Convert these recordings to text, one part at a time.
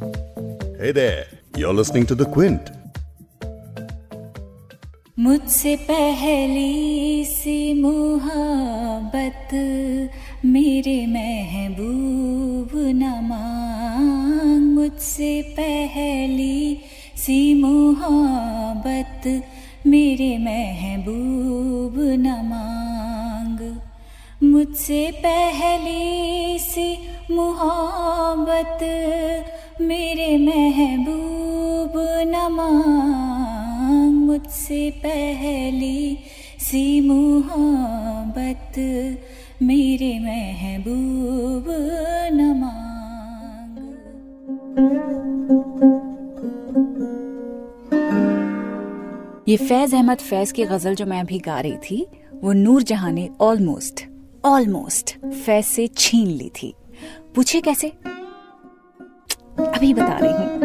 Hey there, you're listening to The Quint. मुझसे पहली सी मुहब्बत मेरे महबूब न मांग मुझसे पहली सी मुहब्बत मेरे महबूब न मांग मुझसे पहली सी मुहब्बत मेरे महबूब न मांग मुझसे पहली सी मुहब्बत। मेरे महबूब न मांग। ये फैज अहमद फैज की गज़ल जो मैं अभी गा रही थी, वो नूर जहाँ ने ऑलमोस्ट ऑलमोस्ट फैज से छीन ली थी। पूछे कैसे? अभी बता रही हूँ।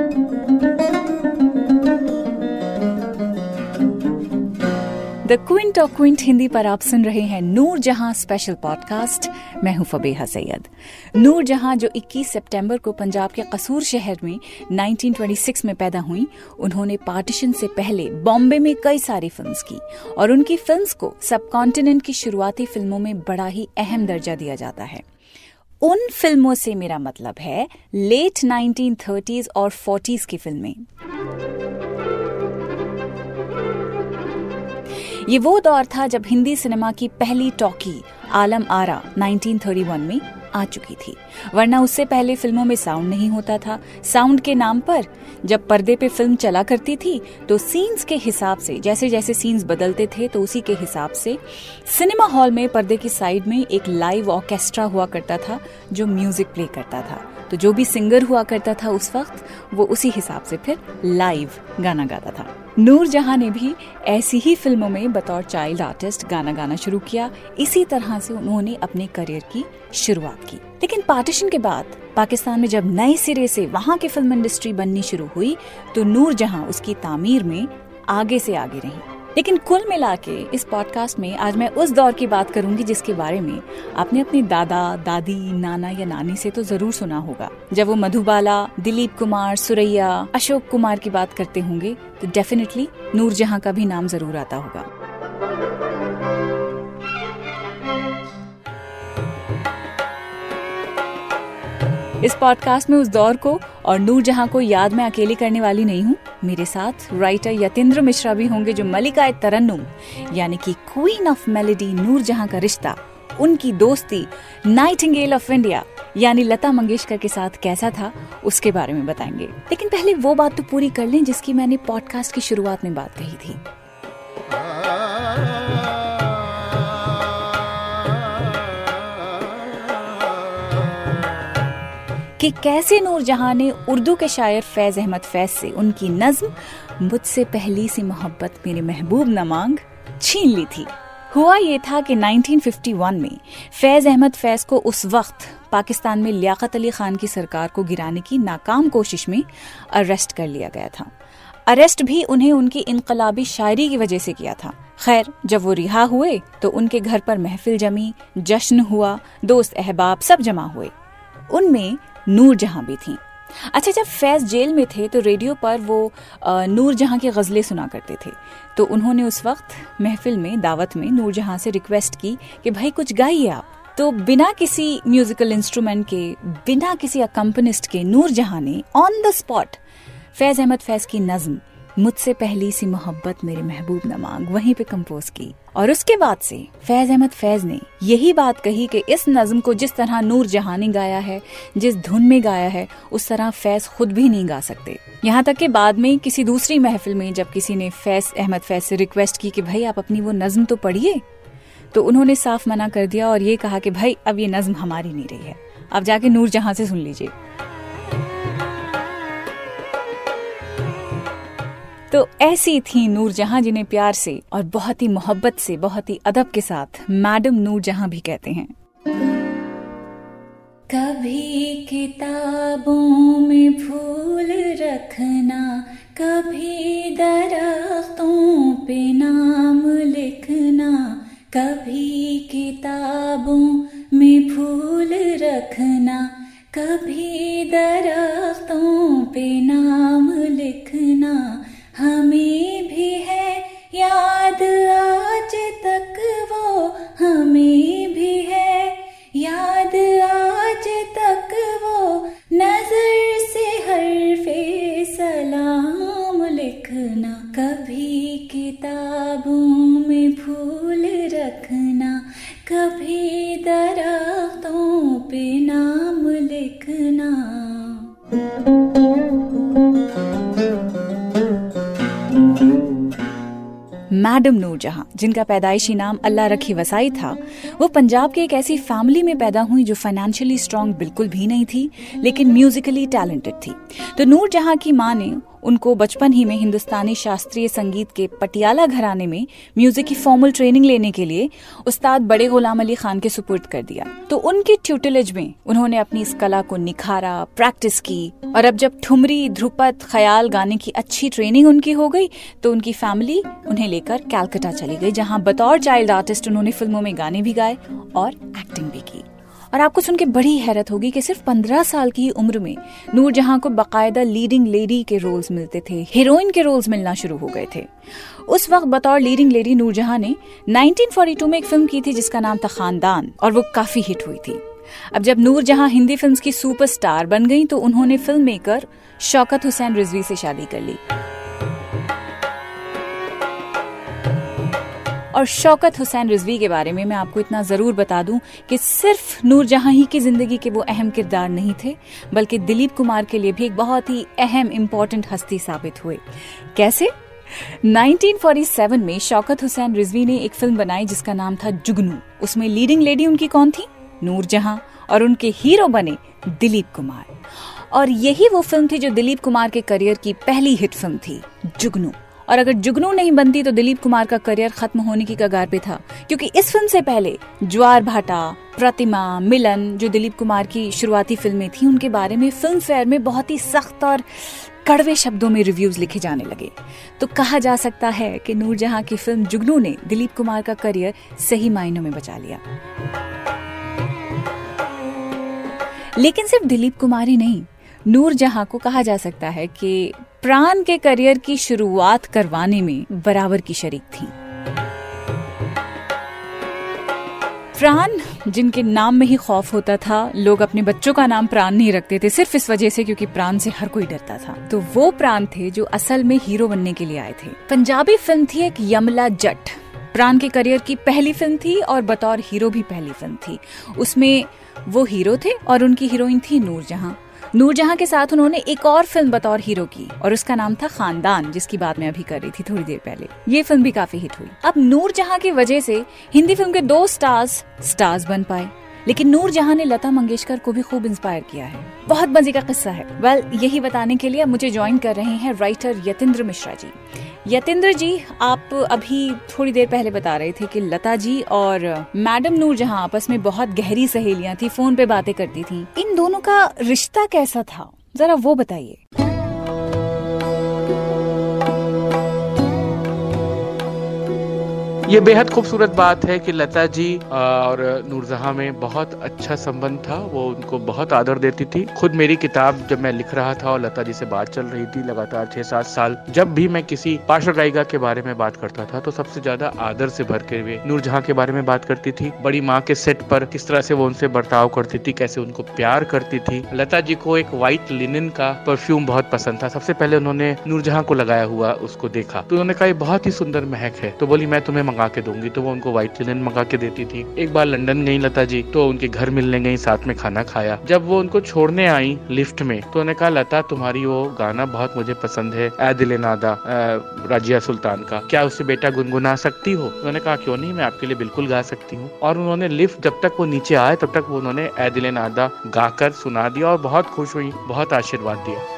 द क्विंट और क्विंट हिंदी पर आप सुन रहे हैं नूर जहाँ स्पेशल पॉडकास्ट मैं हूँ फबीहा सैयद। नूर जहाँ जो 21 सितंबर को पंजाब के कसूर शहर में 1926 में पैदा हुई, उन्होंने पार्टीशन से पहले बॉम्बे में कई सारी फिल्म्स की और उनकी फिल्म्स को सब कॉन्टिनेंट की शुरुआती फ़िल्मों में बड़ा ही अहम दर्जा दिया जाता है। उन फ़िल्मों से मेरा मतलब है लेट 1930s और 40s की फ़िल्में। ये वो दौर था जब हिंदी सिनेमा की पहली टॉकी, आलम आरा 1931 में आ चुकी थी। वरना उससे पहले फ़िल्मों में साउंड नहीं होता था। साउंड के नाम पर जब पर्दे पे फ़िल्म चला करती थी तो सीन्स के हिसाब से, जैसे जैसे सीन्स बदलते थे तो उसी के हिसाब से सिनेमा हॉल में पर्दे की साइड में एक लाइव ऑर्केस्ट्रा हुआ करता था, जो म्यूज़िक प्ले करता था। तो जो भी सिंगर हुआ करता था उस वक्त, वो उसी हिसाब से फिर लाइव गाना गाता था। नूर जहाँ ने भी ऐसी ही फ़िल्मों में बतौर चाइल्ड आर्टिस्ट गाना गाना शुरू किया, इसी तरह से उन्होंने अपने करियर की शुरुआत की। लेकिन पार्टीशन के बाद, पाकिस्तान में जब नए सिरे से वहाँ की फ़िल्म इंडस्ट्री बननी शुरू हुई तो नूर जहाँ उसकी तामीर में आगे से आगे रही। लेकिन कुल मिला के इस पॉडकास्ट में आज मैं उस दौर की बात करूँगी जिसके बारे में आपने अपने दादा, दादी, नाना या नानी से तो ज़रूर सुना होगा। जब वो मधुबाला, दिलीप कुमार, सुरैया, अशोक कुमार की बात करते होंगे तो डेफिनेटली नूर जहाँ का भी नाम ज़रूर आता होगा। इस पॉडकास्ट में उस दौर को और नूर जहाँ को याद में अकेली करने वाली नहीं हूँ। मेरे साथ राइटर यतेंद्र मिश्रा भी होंगे जो मलिका तरन्नुम, यानी कि क्वीन ऑफ़ मेलेडी नूर जहाँ का रिश्ता, उनकी दोस्ती नाइटिंगेल ऑफ़ इंडिया यानी लता मंगेशकर के साथ कैसा था, उसके बारे में बताएँगे। लेकिन पहले वो बात तो पूरी कर लें जिसकी मैंने पॉडकास्ट की शुरुआत में बात कही थी। कि कैसे नूर जहाँ ने उर्दू के शायर फैज अहमद फैज से उनकी नज्म, मुझसे पहली सी मोहब्बत मेरे महबूब न मांग, छीन ली थी। हुआ ये था कि 1951 में फैज अहमद फैज को उस वक्त पाकिस्तान में लियाकत अली खान की सरकार को गिराने की नाकाम कोशिश में अरेस्ट कर लिया गया था। अरेस्ट भी उन्हें उनकी इनकलाबी शायरी की वजह से किया था। खैर, जब वो रिहा हुए तो उनके घर पर महफिल जमी, जश्न हुआ, दोस्त अहबाब सब जमा हुए। उनमें नूर जहाँ भी थी। अच्छा जब फैज जेल में थे तो रेडियो पर वो नूर जहाँ की गजलें सुना करते थे। तो उन्होंने उस वक्त महफिल में, दावत में नूर जहाँ से रिक्वेस्ट की कि, भाई, कुछ गाइए आप। तो बिना किसी म्यूजिकल इंस्ट्रूमेंट के, बिना किसी अकम्पनिस्ट के नूर जहाँ ने on the spot Faiz Ahmed Faiz की नज्म, मुझसे पहली सी मोहब्बत मेरे महबूब न मांग, वहीं पे कंपोज की। और उसके बाद से फैज अहमद फैज ने यही बात कही कि इस नज्म को जिस तरह नूर जहानी गाया है, जिस धुन में गाया है, उस तरह फैज खुद भी नहीं गा सकते। यहाँ तक कि बाद में किसी दूसरी महफिल में जब किसी ने फैज अहमद फैज से रिक्वेस्ट की कि भाई आप अपनी वो नज्म तो पढ़िए तो उन्होंने साफ़ मना कर दिया और ये कहा कि भाई अब ये नज्म हमारी नहीं रही है। अब जाके नूर जहाँ से सुन लीजिए। तो ऐसी थी नूर जहाँ जिन्हें प्यार से और बहुत ही मोहब्बत से, बहुत ही अदब के साथ मैडम नूर जहाँ भी कहते हैं। कभी किताबों में फूल रखना, कभी दरख्तों पे नाम लिखना, कभी किताबों में फूल रखना, कभी दरख्तों पे नाम मैडम नूरजहां जिनका पैदाइशी नाम अल्लाह रखी वसाई था, वो पंजाब के एक ऐसी फैमिली में पैदा हुई जो फाइनेंशियली स्ट्रांग बिल्कुल भी नहीं थी, लेकिन म्यूजिकली टैलेंटेड थी। तो नूरजहां की माँ ने उनको बचपन ही में हिंदुस्तानी शास्त्रीय संगीत के पटियाला घराने में म्यूज़िक की फॉर्मल ट्रेनिंग लेने के लिए उस्ताद बड़े गुलाम अली खान के सुपुर्द कर दिया। तो उनके ट्यूटिलेज में उन्होंने अपनी इस कला को निखारा प्रैक्टिस की, और अब जब ठुमरी, ध्रुपद, ख्याल गाने की अच्छी ट्रेनिंग उनकी हो गई तो उनकी फैमिली उन्हें लेकर कैलकाटा चली गई, जहाँ बतौर चाइल्ड आर्टिस्ट उन्होंने फ़िल्मों में गाने भी गाए और एक्टिंग भी की। और आपको सुन के बड़ी हैरत होगी कि सिर्फ़ पंद्रह साल की उम्र में नूरजहां को बाकायदा लीडिंग लेडी के रोल्स मिलते थे हीरोइन के रोल्स मिलना शुरू हो गए थे। उस वक्त बतौर लीडिंग लेडी नूरजहां ने 1942 में एक फ़िल्म की थी जिसका नाम था खानदान, और वो काफ़ी हिट हुई थी। अब जब नूरजहां हिंदी फिल्म्स की सुपरस्टार बन गई तो उन्होंने फ़िल्म मेकर शौकत हुसैन रिजवी से शादी कर ली। और शौकत हुसैन रिजवी के बारे में मैं आपको इतना ज़रूर बता दूँ कि सिर्फ़ नूरजहां ही की ज़िंदगी के वो अहम किरदार नहीं थे, बल्कि दिलीप कुमार के लिए भी एक बहुत ही अहम इम्पोर्टेंट हस्ती साबित हुए। कैसे? 1947 में शौकत हुसैन रिजवी ने एक फ़िल्म बनाई जिसका नाम था जुगनू। उसमें लीडिंग लेडी उनकी कौन थी? नूरजहां, और उनके हीरो बने दिलीप कुमार। और यही वो फ़िल्म थी जो दिलीप कुमार के करियर की पहली हिट फ़िल्म थी, जुगनू। और अगर जुगनू नहीं बनती तो दिलीप कुमार का करियर खत्म होने की कगार पे था। क्योंकि इस फ़िल्म से पहले ज्वार भाटा, प्रतिमा, मिलन, जो दिलीप कुमार की शुरुआती फ़िल्में थी, उनके बारे में फ़िल्म फेयर में बहुत ही सख्त और कड़वे शब्दों में रिव्यूज़ लिखे जाने लगे। तो कहा जा सकता है कि नूरजहां की फ़िल्म जुगनू ने दिलीप कुमार का करियर सही मायनों में बचा लिया। लेकिन सिर्फ़ दिलीप कुमार ही नहीं, नूरजहां को कहा जा सकता है कि प्राण के करियर की शुरुआत करवाने में बराबर की शरीक थी। प्राण, जिनके नाम में ही खौफ होता था, लोग अपने बच्चों का नाम प्राण नहीं रखते थे, सिर्फ़ इस वजह से क्योंकि प्राण से हर कोई डरता था। तो वो प्राण थे जो असल में हीरो बनने के लिए आए थे। पंजाबी फ़िल्म थी एक यमला जट। प्राण के करियर की पहली फ़िल्म थी और बतौर हीरो भी पहली फ़िल्म थी। उसमें वो हीरो थे और उनकी हीरोइन थी नूरजहां। नूरजहां के साथ उन्होंने एक और फ़िल्म बतौर हीरो की, और उसका नाम था खानदान, जिसकी बात मैं अभी कर रही थी थोड़ी देर पहले। ये फ़िल्म भी काफ़ी हिट हुई। अब नूरजहां की वजह से हिंदी फ़िल्म के दो स्टार्स स्टार्स बन पाए। लेकिन नूर जहाँ ने लता मंगेशकर को भी खूब इंस्पायर किया है। बहुत मज़े का किस्सा है। वेल well, यही बताने के लिए मुझे ज्वाइन कर रहे हैं राइटर यतेंद्र मिश्रा जी। यतेंद्र जी आप अभी थोड़ी देर पहले बता रहे थे कि लता जी और मैडम नूर जहाँ आपस में बहुत गहरी सहेलियाँ थी फ़ोन पे बातें करती थी। इन दोनों का रिश्ता कैसा था? जरा वो बताइए। ये बेहद खूबसूरत बात है कि लता जी और नूरजहां में बहुत अच्छा संबंध था। वो उनको बहुत आदर देती थी। खुद मेरी किताब जब मैं लिख रहा था और लता जी से बात चल रही थी लगातार छह सात साल, जब भी मैं किसी पार्श्व गायिका के बारे में बात करता था तो सबसे ज़्यादा आदर से भर के हुए नूरजहां के बारे में बात करती थी। बड़ी माँ के सेट पर किस तरह से वो उनसे बर्ताव करती थी, कैसे उनको प्यार करती थी। लता जी को एक व्हाइट लिनन का परफ्यूम बहुत पसंद था। सबसे पहले उन्होंने नूरजहां को लगाया हुआ उसको देखा। तो उन्होंने कहा बहुत ही सुंदर महक है। तो बोली, मैं तुम्हें मंगा के दूँगी। तो वो उनको व्हाइट लिनन मंगा के देती थी। एक बार लंदन गई लता जी तो उनके घर मिलने गई, साथ में खाना खाया। जब वो उनको छोड़ने आई लिफ्ट में तो उन्होंने कहा, लता, तुम्हारी वो गाना बहुत मुझे पसंद है ए दिल नादा राजिया सुल्तान का। क्या उससे बेटा गुनगुना सकती हो? उन्होंने कहा, क्यों नहीं, मैं आपके लिए बिल्कुल गा सकती हूँ। और उन्होंने लिफ्ट, जब तक वो नीचे आए, तब तक वो उन्होंने ए दिल नादा गाकर सुना दिया और बहुत खुश हुई, बहुत आशीर्वाद दिया।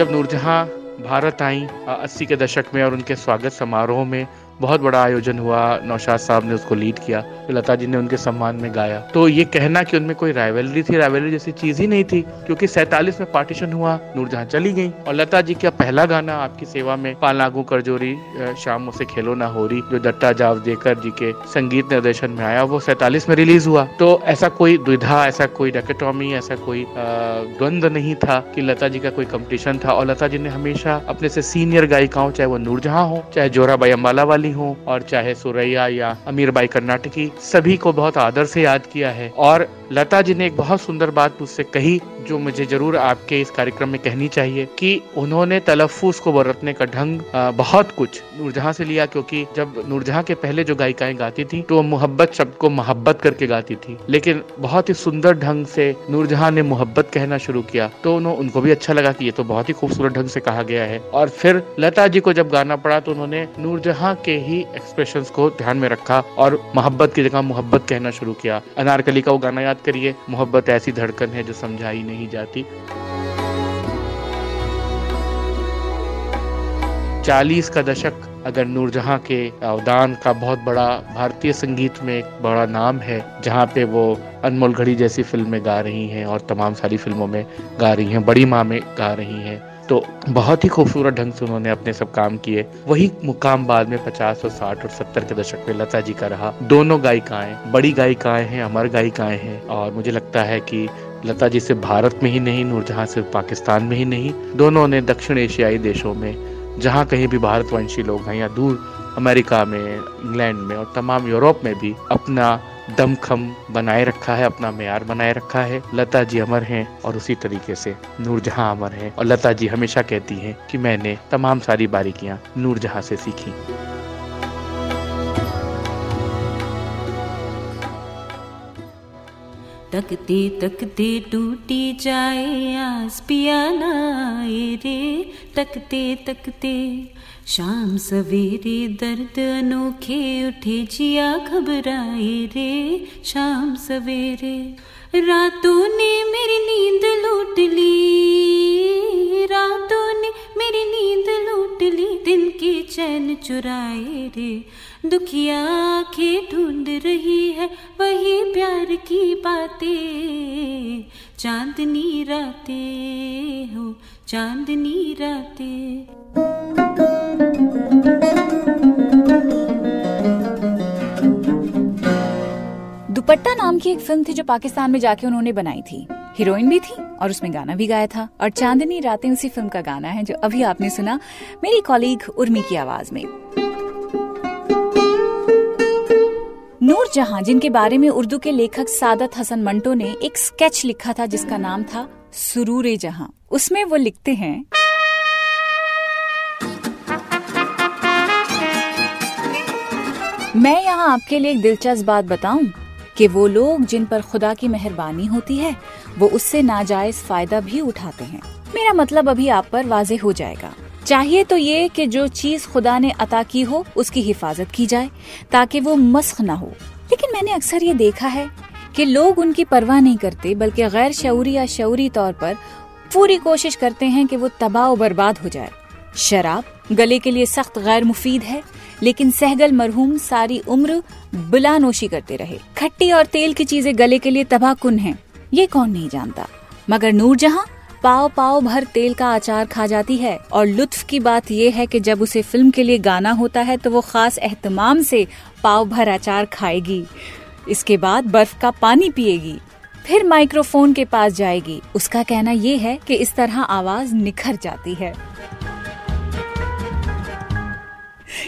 जब नूरजहां भारत आई अस्सी के दशक में और उनके स्वागत समारोह में बहुत बड़ा आयोजन हुआ, नौशाद साहब ने उसको लीड किया लता जी ने उनके सम्मान में गाया। तो ये कहना कि उनमें कोई राइवलरी थी राइवलरी जैसी चीज़ ही नहीं थी, क्योंकि सैतालीस में पार्टीशन हुआ, नूरजहां चली गई। और लता जी का पहला गाना, आपकी सेवा में, पाल पालागू करजोरी शाम उसे खेलो ना हो रही जो दत्ता जावदेकर जी के संगीत निर्देशन में आया, वो सैतालीस में रिलीज़ हुआ। तो ऐसा कोई द्विधा, ऐसा कोई डेकेटॉमी ऐसा कोई द्वंद नहीं था कि लता जी का कोई कंपटीशन था। और लता जी ने हमेशा अपने से सीनियर गायिकाओं, चाहे वो नूरजहां हो, चाहे जोराबाई अम्बाला वाली हो और चाहे सुरैया या अमीर बाई कर्नाटकी, सभी को बहुत आदर से याद किया है। और लता जी ने एक बहुत सुंदर बात मुझसे कही, जो मुझे ज़रूर आपके इस कार्यक्रम में कहनी चाहिए, कि उन्होंने तलफ़ुज को बरतने का ढंग बहुत कुछ नूरजहां से लिया, क्योंकि जब नूरजहां के पहले जो गायिकाएँ गाती थी तो वो मोहब्बत शब्द को मोहब्बत करके गाती थी। लेकिन बहुत ही सुंदर ढंग से नूरजहां ने मोहब्बत कहना शुरू किया तो उनको भी अच्छा लगा कि ये तो बहुत ही खूबसूरत ढंग से कहा गया है। और फिर लता जी को जब गाना पड़ा तो उन्होंने नूरजहां के ही एक्सप्रेशन को ध्यान में रखा और मोहब्बत की जगह मोहब्बत कहना शुरू किया। अनारकली का वो गाना याद करिए, मोहब्बत ऐसी धड़कन है जो समझाई नहीं जाती। चालीस का दशक अगर नूरजहां के अवदान का बहुत बड़ा भारतीय संगीत में एक बड़ा नाम है, जहाँ पे वो अनमोल घड़ी जैसी फ़िल्में गा रही हैं और तमाम सारी फ़िल्मों में गा रही हैं, बड़ी माँ में गा रही हैं। तो बहुत ही खूबसूरत ढंग से उन्होंने अपने सब काम किए। वही मुकाम बाद में पचास और साठ और सत्तर के दशक में लता जी का रहा। दोनों गायिकाएँ, बड़ी गायिकाएँ हैं, अमर गायिकाएँ हैं और मुझे लगता है कि लता जी सिर्फ़ भारत में ही नहीं, नूरजहां सिर्फ़ पाकिस्तान में ही नहीं, दोनों ने दक्षिण एशियाई देशों में, जहाँ कहीं भी भारतवंशी लोग हैं या दूर अमेरिका में, इंग्लैंड में और तमाम यूरोप में भी अपना दमखम बनाए रखा है, अपना मैार बनाए रखा है। लता जी अमर हैं और उसी तरीके से नूरजहां अमर हैं। और लता जी हमेशा कहती हैं कि मैंने तमाम सारी बारीकियाँ नूरजहां से सीखी। तकते तकते टूटी जाए आस पियाना रे। तकते तकते, शाम सवेरे दर्द अनोखे उठे जिया घबराए रे। शाम सवेरे, रातों ने मेरी नींद लूट ली। रातों मेरी नींद लूट ली, दिन की चैन चुराए रे। दुखिया आँखें ढूंढ रही है, वही प्यार की बातें। चांदनी रातें हो, चांदनी रातें। दुपट्टा नाम की एक फ़िल्म थी जो पाकिस्तान में जाके उन्होंने बनाई थी। हीरोइन भी थी और उसमें गाना भी गाया था। और चांदनी रातें उसी फ़िल्म का गाना है, जो अभी आपने सुना मेरी कॉलीग उर्मी की आवाज़ में। नूर जहाँ, जिनके बारे में उर्दू के लेखक सादत हसन मंटो ने एक स्केच लिखा था, जिसका नाम था सुरूर जहाँ। उसमें वो लिखते हैं, मैं यहाँ आपके लिए एक दिलचस्प बात बताऊँ। कि वो लोग जिन पर खुदा की मेहरबानी होती है, वो उससे नाजायज फ़ायदा भी उठाते हैं। मेरा मतलब अभी आप पर वाजे हो जाएगा। चाहिए तो ये कि जो चीज़ खुदा ने अता की हो, उसकी हिफाजत की जाए, ताकि वो मस्क ना हो। लेकिन मैंने अक्सर ये देखा है कि लोग उनकी परवाह नहीं करते, बल्कि गैर शऊरी या शौरी तौर पर पूरी कोशिश करते हैं कि वो तबाह बर्बाद हो जाए। शराब गले के लिए सख्त गैर मुफीद है लेकिन सहगल मरहूम सारी उम्र बिला नोशी करते रहे। खट्टी और तेल की चीज़ें गले के लिए तबाह कुन है। ये कौन नहीं जानता? मगर नूर जहाँ पाव पाव भर तेल का अचार खा जाती है और लुत्फ की बात यह है कि जब उसे फ़िल्म के लिए गाना होता है तो वो खास एहतमाम से पाव भर अचार खाएगी। इसके बाद बर्फ़ का पानी पिएगी, फिर माइक्रोफोन के पास जाएगी। उसका कहना ये है कि इस तरह आवाज़ निखर जाती है।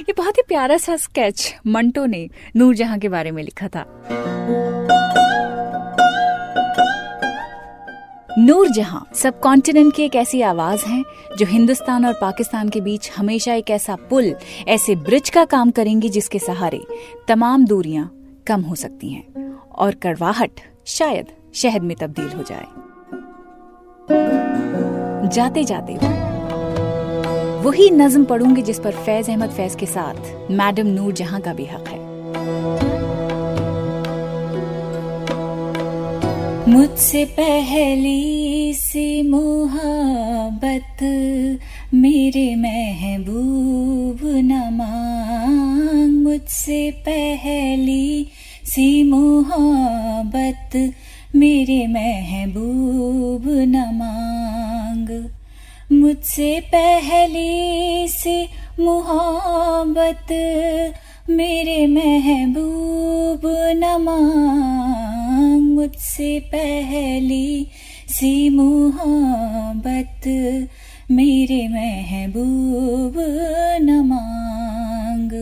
ये बहुत ही प्यारा सा स्केच मंटो ने नूरजहां के बारे में लिखा था। नूर जहाँ सब कॉन्टिनेंट की एक ऐसी आवाज़ है, जो हिंदुस्तान और पाकिस्तान के बीच हमेशा एक ऐसा पुल, ऐसे ब्रिज का काम करेंगी जिसके सहारे तमाम दूरियाँ कम हो सकती हैं और कड़वाहट शायद शहद में तब्दील हो जाए। जाते जाते वही नज्म पढ़ूँगी जिस पर फैज अहमद फैज के साथ मैडम नूर जहाँ का भी हक है। मुझसे पहली सी मोहब्बत मेरे महबूब न मांग। मुझसे पहली सी मोहब्बत मेरे महबूब न मांग। मुझसे पहली सी मोहब्बत मेरे महबूब न मांग। मुझसे पहली सी मोहब्बत मेरे महबूब न मांग।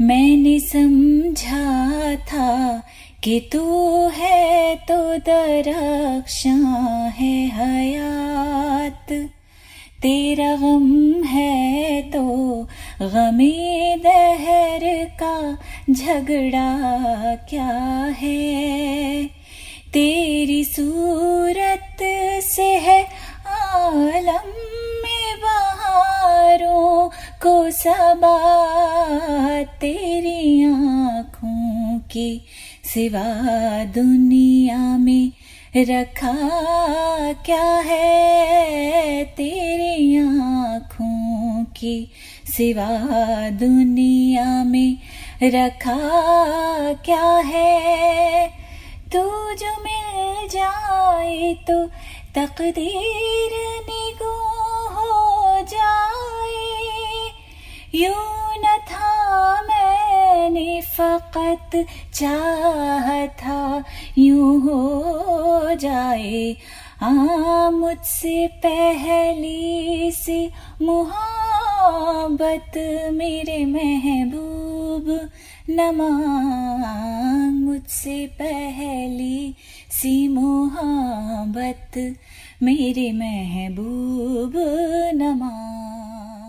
मैंने समझा था कि तू है तो दरक्षा है हयात। तेरा गम है तो गमे दहर का झगड़ा क्या है? तेरी सूरत से है आलम में बहारों को सबा तेरी आँखों की सिवा दुनिया में रखा क्या है तेरी आँखों की सिवा दुनिया में? रखा क्या है तू जो मिल जाए तो तकदीर निगो हो जाए? यूँ मैंने फकत चाह था, यूँ हो जाए। आ मुझसे पहली सी मोहब्बत मेरे महबूब न मांग। मुझसे पहली सी मोहब्बत मेरे महबूब न मांग।